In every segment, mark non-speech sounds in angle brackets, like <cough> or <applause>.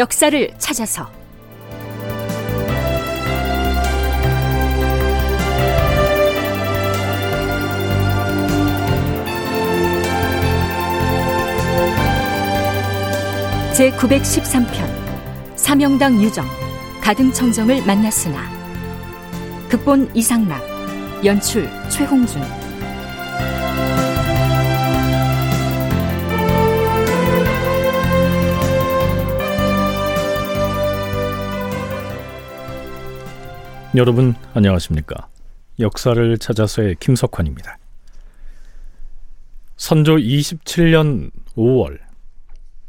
역사를 찾아서. 제 913편 사명당 유정 가등청정을 만났으나. 극본 이상락 연출 최홍준 여러분 안녕하십니까? 역사를 찾아서의 김석환입니다. 선조 27년 5월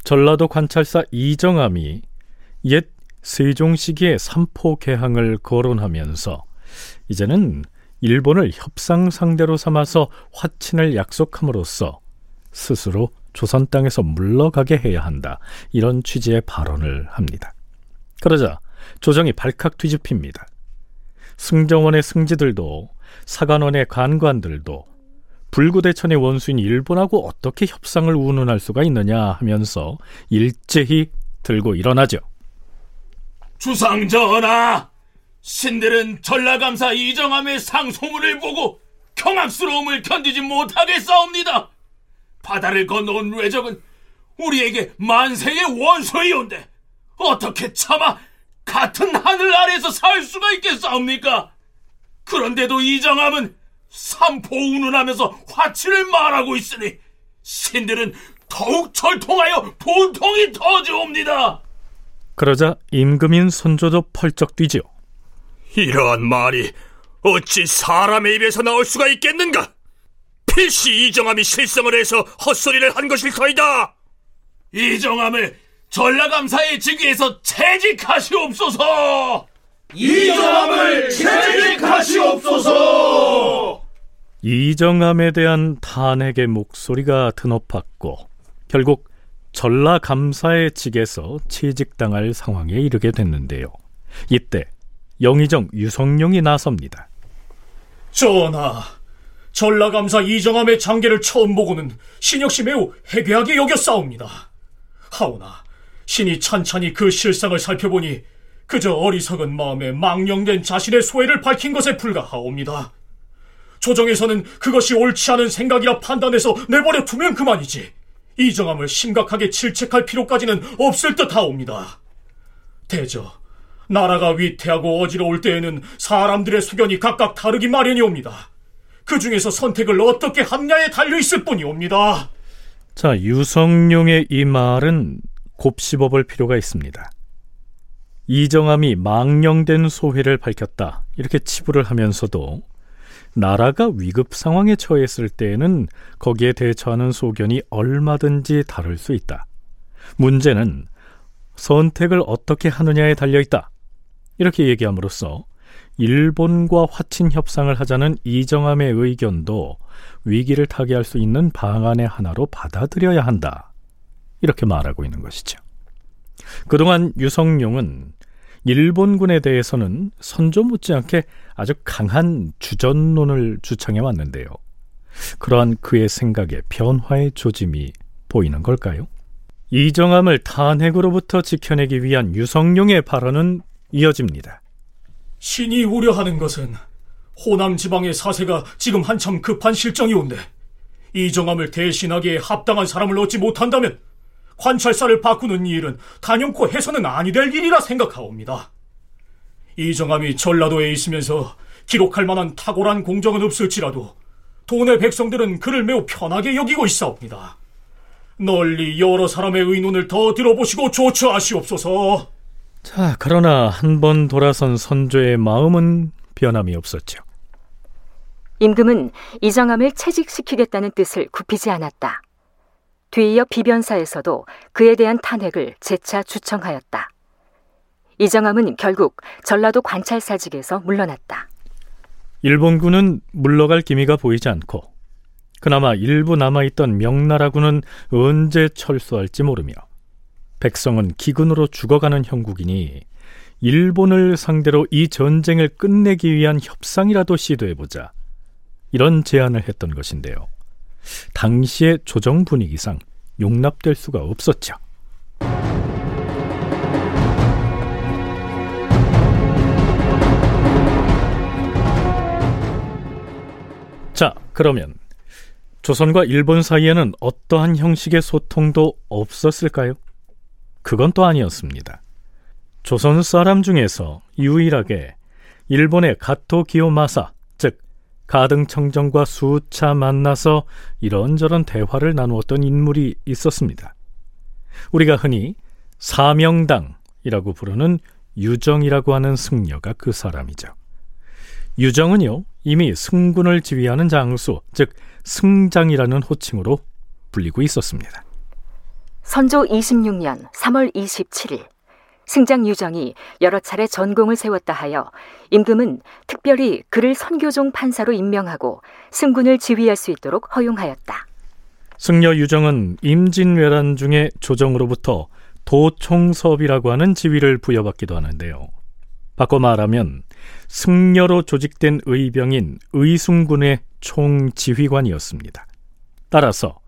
전라도 관찰사 이정암이 옛 세종 시기의 삼포 개항을 거론하면서 이제는 일본을 협상 상대로 삼아서 화친을 약속함으로써 스스로 조선 땅에서 물러가게 해야 한다. 이런 취지의 발언을 합니다. 그러자 조정이 발칵 뒤집힙니다. 승정원의 승지들도 사관원의 관관들도 불구대천의 원수인 일본하고 어떻게 협상을 운운할 수가 있느냐 하면서 일제히 들고 일어나죠. 주상전하, 신들은 전라감사 이정함의 상소문을 보고 경악스러움을 견디지 못하겠사옵니다. 바다를 건너온 외적은 우리에게 만세의 원소이온데 어떻게 차마 같은 하늘 아래서 살 수가 있겠사옵니까? 그런데도 이정함은 삼포 운운하면서 화치를 말하고 있으니 신들은 더욱 철통하여 분통이 터지옵니다. 그러자 임금인 손조도 펄쩍 뛰지요. 이러한 말이 어찌 사람의 입에서 나올 수가 있겠는가? 필시 이정함이 실성을 해서 헛소리를 한 것일 터이다. 이정함을 전라감사의 직위에서 채직하시옵소서. 이정함을 채직하시옵소서. 이정함에 대한 탄핵의 목소리가 드높았고 결국 전라감사의 직에서 채직당할 상황에 이르게 됐는데요. 이때 영의정 유성룡이 나섭니다. 전하, 전라감사 이정함의 장계를 처음 보고는 신 역시 매우 해괴하게 여겼사옵니다. 하오나 신이 찬찬히 그 실상을 살펴보니 그저 어리석은 마음에 망령된 자신의 소외를 밝힌 것에 불과하옵니다. 조정에서는 그것이 옳지 않은 생각이라 판단해서 내버려 두면 그만이지. 이정함을 심각하게 질책할 필요까지는 없을 듯 하옵니다. 대저, 나라가 위태하고 어지러울 때에는 사람들의 소견이 각각 다르기 마련이옵니다. 그 중에서 선택을 어떻게 하느냐에 달려 있을 뿐이옵니다. 자, 유성룡의 이 말은 곱씹어 볼 필요가 있습니다. 이정함이 망령된 소회를 밝혔다. 이렇게 치부를 하면서도 나라가 위급 상황에 처했을 때에는 거기에 대처하는 소견이 얼마든지 다를 수 있다. 문제는 선택을 어떻게 하느냐에 달려 있다. 이렇게 얘기함으로써 일본과 화친 협상을 하자는 이정함의 의견도 위기를 타개할 수 있는 방안의 하나로 받아들여야 한다. 이렇게 말하고 있는 것이죠. 그동안 유성룡은 일본군에 대해서는 선조 못지않게 아주 강한 주전론을 주창해 왔는데요. 그러한 그의 생각에 변화의 조짐이 보이는 걸까요? 이정함을 탄핵으로부터 지켜내기 위한 유성룡의 발언은 이어집니다. 신이 우려하는 것은 호남 지방의 사세가 지금 한참 급한 실정이 온데 이정함을 대신하기에 합당한 사람을 얻지 못한다면 관찰사를 바꾸는 일은 단연코 해서는 아니 될 일이라 생각하옵니다. 이정함이 전라도에 있으면서 기록할 만한 탁월한 공정은 없을지라도 도내 백성들은 그를 매우 편하게 여기고 있사옵니다. 널리 여러 사람의 의논을 더 들어보시고 조처하시옵소서. 자, 그러나 한 번 돌아선 선조의 마음은 변함이 없었죠. 임금은 이정함을 채직시키겠다는 뜻을 굽히지 않았다. 뒤이어 비변사에서도 그에 대한 탄핵을 재차 주청하였다. 이정함은 결국 전라도 관찰사직에서 물러났다. 일본군은 물러갈 기미가 보이지 않고 그나마 일부 남아있던 명나라군은 언제 철수할지 모르며 백성은 기근으로 죽어가는 형국이니 일본을 상대로 이 전쟁을 끝내기 위한 협상이라도 시도해보자 이런 제안을 했던 것인데요. 당시의 조정 분위기상 용납될 수가 없었죠. 자, 그러면 조선과 일본 사이에는 어떠한 형식의 소통도 없었을까요? 그건 또 아니었습니다. 조선 사람 중에서 유일하게 일본의 가토 기요마사, 가등청정과 수차 만나서 이런저런 대화를 나누었던 인물이 있었습니다. 우리가 흔히 사명당이라고 부르는 유정이라고 하는 승려가 그 사람이죠. 유정은요, 이미 승군을 지휘하는 장수, 즉 승장이라는 호칭으로 불리고 있었습니다. 선조 26년 3월 27일 승장 유정이 여러 차례 전공을 세웠다 하여 임금은 특별히 그를 선교종 판사로 임명하고 승군을 지휘할 수 있도록 허용하였다. 승려 유정은 임진왜란 중에 조정으로부터 도총섭이라고 하는 지위를 부여받기도 하는데요. 바꿔 말하면 승려로 조직된 의병인 의숭군의 총지휘관이었습니다. 따라서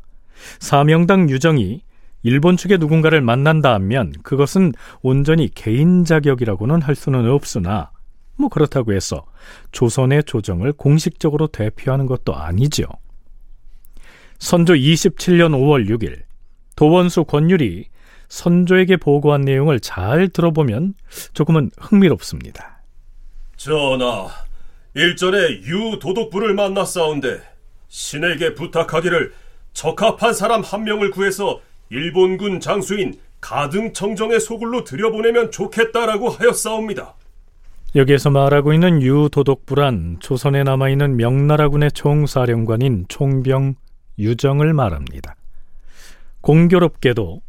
사명당 유정이 일본 측의 누군가를 만난다 하면 그것은 온전히 개인 자격이라고는 할 수는 없으나 뭐 그렇다고 해서 조선의 조정을 공식적으로 대표하는 것도 아니죠. 선조 27년 5월 6일 도원수 권율이 선조에게 보고한 내용을 잘 들어보면 조금은 흥미롭습니다. 전하, 일전에 유도독부를 만났사온데 신에게 부탁하기를 적합한 사람 한 명을 구해서 일본군 장수인 가등청정의 소굴로 들여보내면 좋겠다라고 하였사옵니다. 여기에서 말하고 있는 유도독부란 조선에 남아있는 명나라군의 총사령관인 총병 유정을 말합니다. 공교롭게도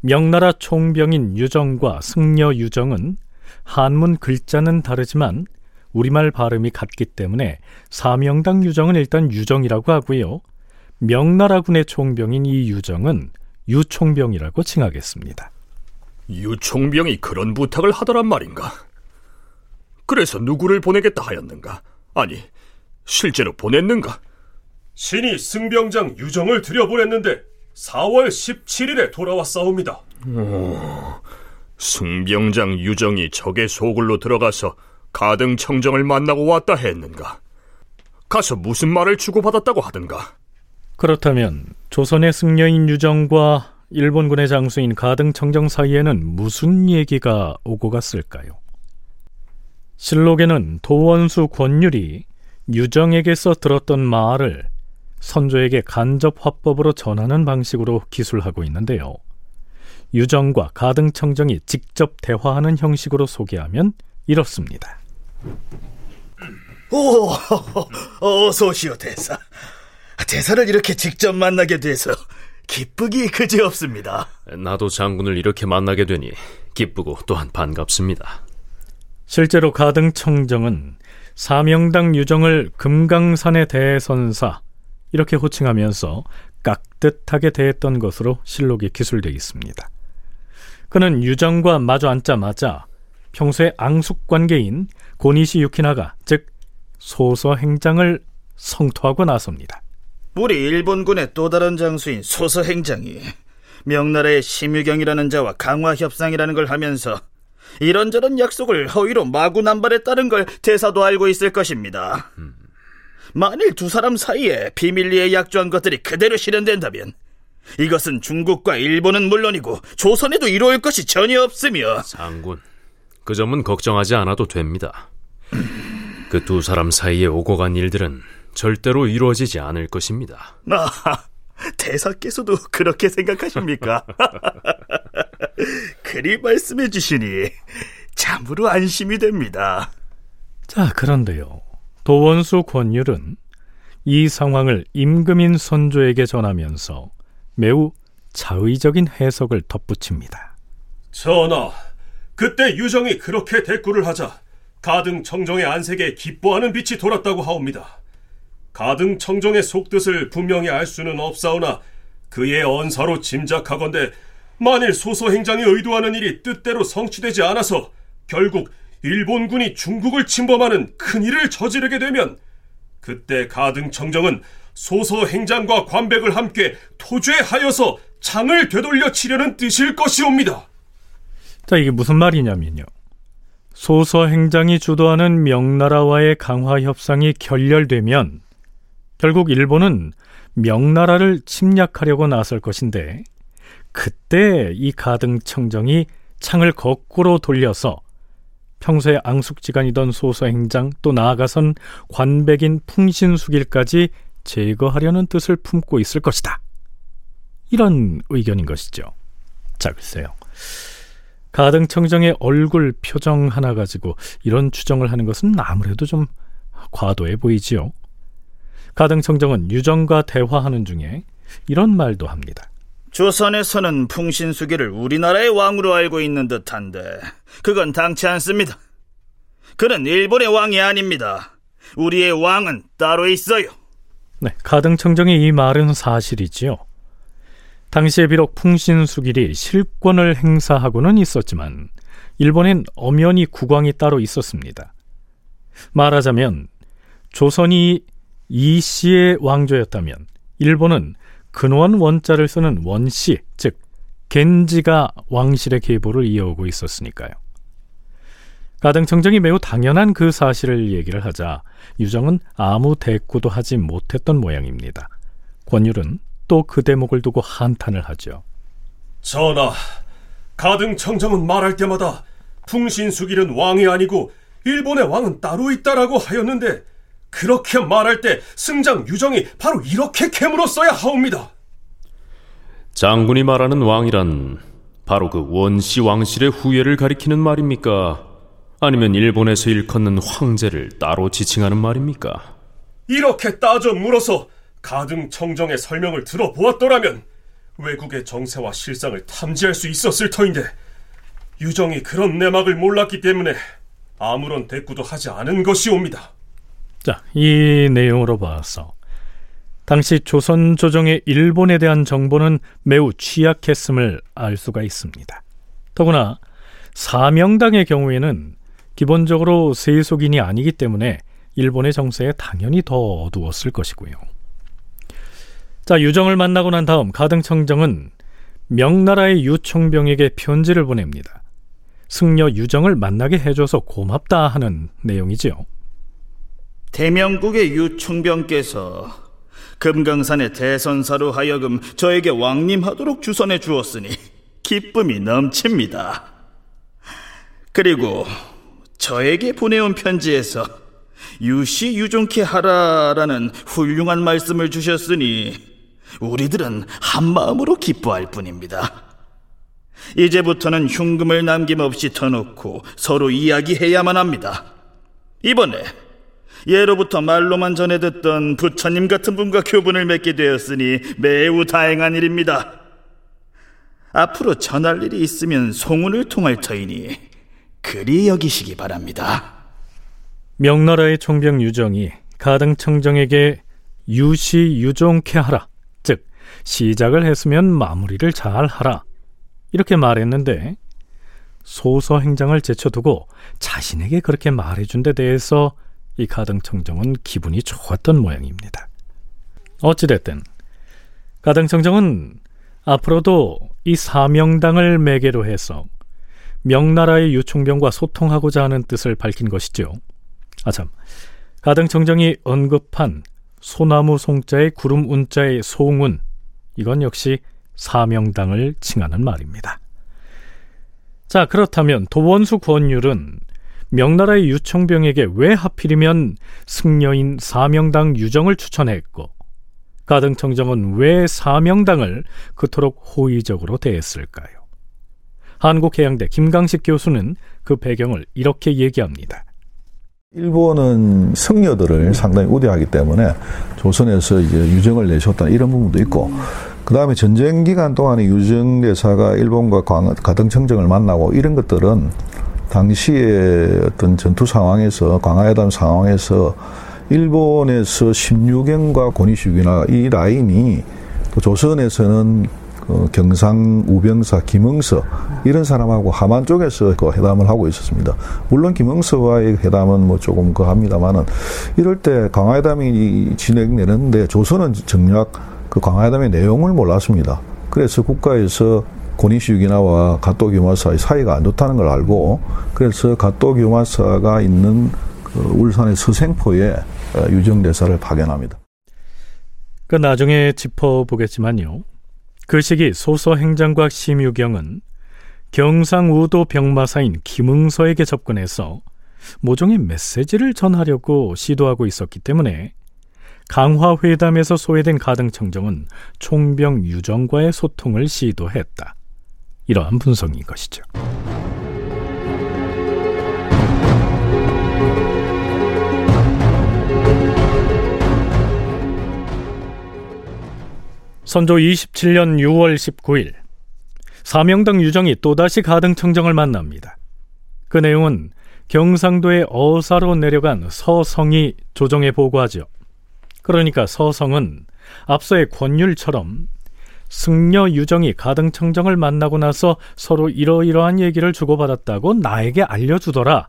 명나라 총병인 유정과 승려 유정은 한문 글자는 다르지만 우리말 발음이 같기 때문에 사명당 유정은 일단 유정이라고 하고요. 명나라군의 총병인 이 유정은 유총병이라고 칭하겠습니다. 유총병이 그런 부탁을 하더란 말인가? 그래서 누구를 보내겠다 하였는가? 아니, 실제로 보냈는가? 신이 승병장 유정을 들여보냈는데 4월 17일에 돌아왔사옵니다. 오, 승병장 유정이 적의 소굴로 들어가서 가등 청정을 만나고 왔다 했는가? 가서 무슨 말을 주고받았다고 하던가? 그렇다면 조선의 승려인 유정과 일본군의 장수인 가등 청정 사이에는 무슨 얘기가 오고 갔을까요? 실록에는 도원수 권율이 유정에게서 들었던 말을 선조에게 간접 화법으로 전하는 방식으로 기술하고 있는데요. 유정과 가등청정이 직접 대화하는 형식으로 소개하면 이렇습니다. 오, <laughs> 어서 오시오, 대사. 대사를 이렇게 직접 만나게 돼서 기쁘기 그지없습니다. 나도 장군을 이렇게 만나게 되니 기쁘고 또한 반갑습니다. 실제로 가등청정은 사명당 유정을 금강산의 대선사 이렇게 호칭하면서 깍듯하게 대했던 것으로 실록이 기술되어 있습니다. 그는 유정과 마주 앉자마자 평소에 앙숙 관계인 고니시 유키나가 즉 소서 행장을 성토하고 나섭니다. 우리 일본군의 또 다른 장수인 소서 행장이 명나라의 심유경이라는 자와 강화 협상이라는 걸 하면서 이런저런 약속을 허위로 마구 남발했다는 걸 대사도 알고 있을 것입니다. 만일 두 사람 사이에 비밀리에 약조한 것들이 그대로 실현된다면 이것은 중국과 일본은 물론이고 조선에도 이루어질 것이 전혀 없으며 장군, 그 점은 걱정하지 않아도 됩니다. 그 두 사람 사이에 오고 간 일들은 절대로 이루어지지 않을 것입니다. 아, 대사께서도 그렇게 생각하십니까? <laughs> 그리 말씀해 주시니 참으로 안심이 됩니다. 자, 그런데요. 도원수 권율은 이 상황을 임금인 선조에게 전하면서 매우 자의적인 해석을 덧붙입니다. 전하, 그때 유정이 그렇게 대꾸를 하자 가등 청정의 안색에 기뻐하는 빛이 돌았다고 하옵니다. 가등 청정의 속뜻을 분명히 알 수는 없사오나 그의 언사로 짐작하건대 만일 소서 행장이 의도하는 일이 뜻대로 성취되지 않아서 결국 일본군이 중국을 침범하는 큰 일을 저지르게 되면 그때 가등 청정은 소서 행장과 관백을 함께 토죄하여서 장을 되돌려 치려는 뜻일 것이옵니다. 자, 이게 무슨 말이냐면요. 소서 행장이 주도하는 명나라와의 강화 협상이 결렬되면 결국 일본은 명나라를 침략하려고 나설 것인데 그때 이 가등청정이 창을 거꾸로 돌려서 평소에 앙숙지간이던 소서행장 또 나아가선 관백인 풍신수길까지 제거하려는 뜻을 품고 있을 것이다. 이런 의견인 것이죠. 자, 글쎄요. 가등청정의 얼굴 표정 하나 가지고 이런 추정을 하는 것은 아무래도 좀 과도해 보이지요. 가등청정은 유정과 대화하는 중에 이런 말도 합니다. 조선에서는 풍신수기를 우리나라의 왕으로 알고 있는 듯한데 그건 당치 않습니다. 그는 일본의 왕이 아닙니다. 우리의 왕은 따로 있어요. 네, 가등청정의 이 말은 사실이지요. 당시에 비록 풍신수길이 실권을 행사하고는 있었지만 일본엔 엄연히 국왕이 따로 있었습니다. 말하자면 조선이 이 씨의 왕조였다면 일본은 근원 원자를 쓰는 원씨, 즉 겐지가 왕실의 계보를 이어오고 있었으니까요. 가등 청정이 매우 당연한 그 사실을 얘기를 하자 유정은 아무 대꾸도 하지 못했던 모양입니다. 권율은 또 그 대목을 두고 한탄을 하죠. 전하, 가등 청정은 말할 때마다 풍신수길은 왕이 아니고 일본의 왕은 따로 있다라고 하였는데 그렇게 말할 때 승장 유정이 바로 이렇게 캐물었어야 하옵니다. 장군이 말하는 왕이란 바로 그 원시 왕실의 후예를 가리키는 말입니까? 아니면 일본에서 일컫는 황제를 따로 지칭하는 말입니까? 이렇게 따져 물어서 가등 청정의 설명을 들어보았더라면 외국의 정세와 실상을 탐지할 수 있었을 터인데 유정이 그런 내막을 몰랐기 때문에 아무런 대꾸도 하지 않은 것이옵니다. 자, 이 내용으로 봐서 당시 조선 조정의 일본에 대한 정보는 매우 취약했음을 알 수가 있습니다. 더구나 사명당의 경우에는 기본적으로 세속인이 아니기 때문에 일본의 정세에 당연히 더 어두웠을 것이고요. 자, 유정을 만나고 난 다음 가등청정은 명나라의 유총병에게 편지를 보냅니다. 승려 유정을 만나게 해줘서 고맙다 하는 내용이지요. 대명국의 유총병께서 금강산의 대선사로 하여금 저에게 왕림하도록 주선해 주었으니 기쁨이 넘칩니다. 그리고 저에게 보내온 편지에서 유시 유종케 하라라는 훌륭한 말씀을 주셨으니 우리들은 한 마음으로 기뻐할 뿐입니다. 이제부터는 흉금을 남김없이 터놓고 서로 이야기해야만 합니다. 이번에 예로부터 말로만 전해 듣던 부처님 같은 분과 교분을 맺게 되었으니 매우 다행한 일입니다. 앞으로 전할 일이 있으면 송운을 통할 터이니 그리 여기시기 바랍니다. 명나라의 총병 유정이 가등 청정에게 유시 유종케 하라, 즉 시작을 했으면 마무리를 잘 하라 이렇게 말했는데 소서 행장을 제쳐두고 자신에게 그렇게 말해준 데 대해서 이 가등청정은 기분이 좋았던 모양입니다. 어찌됐든 가등청정은 앞으로도 이 사명당을 매개로 해서 명나라의 유총병과 소통하고자 하는 뜻을 밝힌 것이죠. 아참, 가등청정이 언급한 소나무 송자의 구름 운자의 송운 이건 역시 사명당을 칭하는 말입니다. 자, 그렇다면 도원수 권율은 명나라의 유청병에게 왜 하필이면 승려인 사명당 유정을 추천했고 가등청정은 왜 사명당을 그토록 호의적으로 대했을까요? 한국해양대 김강식 교수는 그 배경을 이렇게 얘기합니다. 일본은 승려들을 상당히 우대하기 때문에 조선에서 이제 유정을 내셨다 이런 부분도 있고 그 다음에 전쟁 기간 동안에 유정 대사가 일본과 가등청정을 만나고 이런 것들은 당시의 어떤 전투 상황에서 광화회담 상황에서 일본에서 16경과 고니슈기나 이 라인이 또 조선에서는 그 경상 우병사 김응서 이런 사람하고 하만 쪽에서 그 회담을 하고 있었습니다. 물론 김응서와의 회담은 뭐 조금 그 합니다만은 이럴 때 강화회담이 진행되는데 조선은 정작 그 강화회담의 내용을 몰랐습니다. 그래서 국가에서 고니시 유기나와 가토 규마사의 사이가 안 좋다는 걸 알고 그래서 가토 규마사가 있는 그 울산의 서생포에 어, 유정대사를 파견합니다. 그 나중에 짚어보겠지만요. 그 시기 소서 행장과 심유경은 경상우도 병마사인 김응서에게 접근해서 모종의 메시지를 전하려고 시도하고 있었기 때문에 강화회담에서 소외된 가등청정은 총병 유정과의 소통을 시도했다. 이러한 분석인 것이죠. 선조 27년 6월 19일 사명당 유정이 또다시 가등청정을 만납니다. 그 내용은 경상도의 어사로 내려간 서성이 조정에 보고하죠. 그러니까 서성은 앞서의 권율처럼 승려 유정이 가등청정을 만나고 나서 서로 이러이러한 얘기를 주고받았다고 나에게 알려주더라.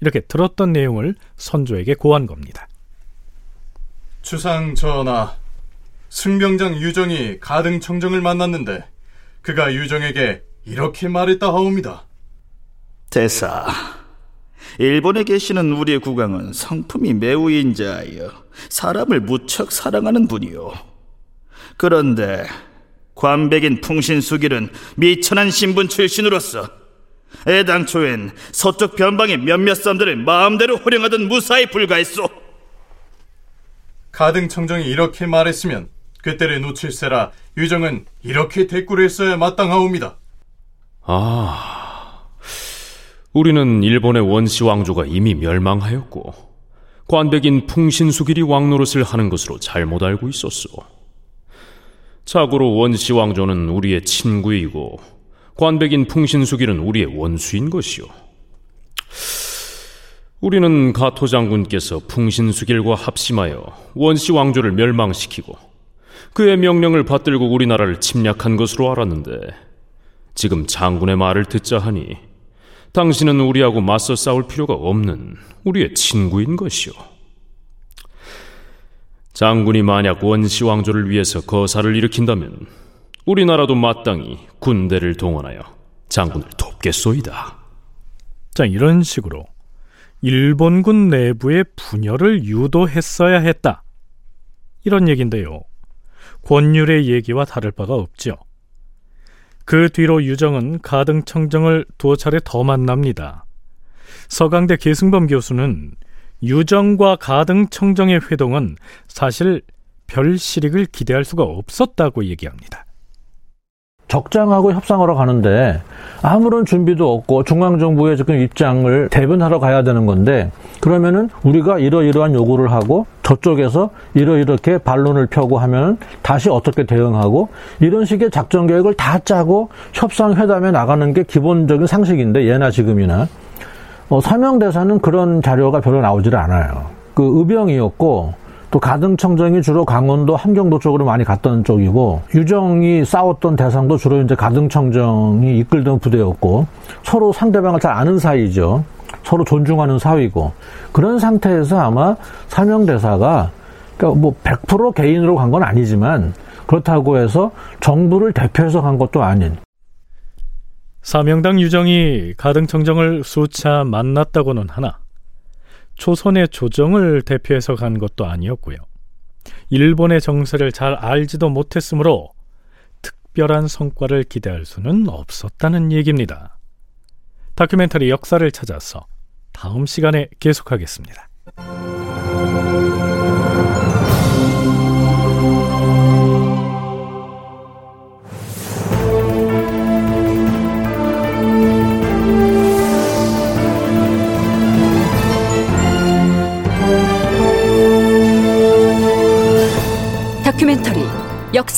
이렇게 들었던 내용을 선조에게 고한 겁니다. 주상 전하, 승병장 유정이 가등청정을 만났는데 그가 유정에게 이렇게 말했다 하옵니다. 대사, 일본에 계시는 우리 국왕은 성품이 매우 인자하여 사람을 무척 사랑하는 분이요. 그런데 관백인 풍신수길은 미천한 신분 출신으로서 애당초엔 서쪽 변방의 몇몇 사람들을 마음대로 호령하던 무사에 불과했소. 가등 청정이 이렇게 말했으면 그때를 놓칠세라 유정은 이렇게 대꾸를 했어야 마땅하옵니다. 아, 우리는 일본의 원시 왕조가 이미 멸망하였고 관백인 풍신수길이 왕노릇을 하는 것으로 잘못 알고 있었소. 자고로 원시 왕조는 우리의 친구이고 관백인 풍신수길은 우리의 원수인 것이오. 우리는 가토 장군께서 풍신수길과 합심하여 원시 왕조를 멸망시키고 그의 명령을 받들고 우리나라를 침략한 것으로 알았는데 지금 장군의 말을 듣자 하니 당신은 우리하고 맞서 싸울 필요가 없는 우리의 친구인 것이오. 장군이 만약 원시 왕조를 위해서 거사를 일으킨다면 우리나라도 마땅히 군대를 동원하여 장군을 돕겠소이다. 자, 이런 식으로 일본군 내부의 분열을 유도했어야 했다. 이런 얘기인데요. 권율의 얘기와 다를 바가 없죠. 그 뒤로 유정은 가등청정을 두어 차례 더 만납니다. 서강대 계승범 교수는 유정과 가등청정의 회동은 사실 별 실익을 기대할 수가 없었다고 얘기합니다. 적장하고 협상하러 가는데 아무런 준비도 없고 중앙정부의 지금 입장을 대변하러 가야 되는 건데 그러면은 우리가 이러이러한 요구를 하고 저쪽에서 이러이렇게 반론을 펴고 하면 다시 어떻게 대응하고 이런 식의 작전 계획을 다 짜고 협상회담에 나가는 게 기본적인 상식인데 예나 지금이나 어, 사명대사는 그런 자료가 별로 나오질 않아요. 그 의병이었고 또 가등청정이 주로 강원도 함경도 쪽으로 많이 갔던 쪽이고 유정이 싸웠던 대상도 주로 이제 가등청정이 이끌던 부대였고 서로 상대방을 잘 아는 사이죠. 서로 존중하는 사위고 그런 상태에서 아마 사명대사가 그러니까 뭐 100% 개인으로 간 건 아니지만 그렇다고 해서 정부를 대표해서 간 것도 아닌 사명당 유정이 가등청정을 수차 만났다고는 하나 조선의 조정을 대표해서 간 것도 아니었고요. 일본의 정세를 잘 알지도 못했으므로 특별한 성과를 기대할 수는 없었다는 얘기입니다. 다큐멘터리 역사를 찾아서 다음 시간에 계속하겠습니다.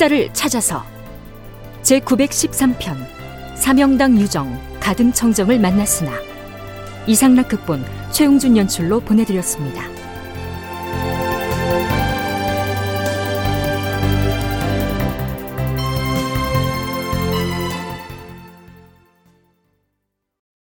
역사를 찾아서 제913편 사명당 유정 가등청정을 만났으나 이상락 극본 최용준 연출로 보내드렸습니다.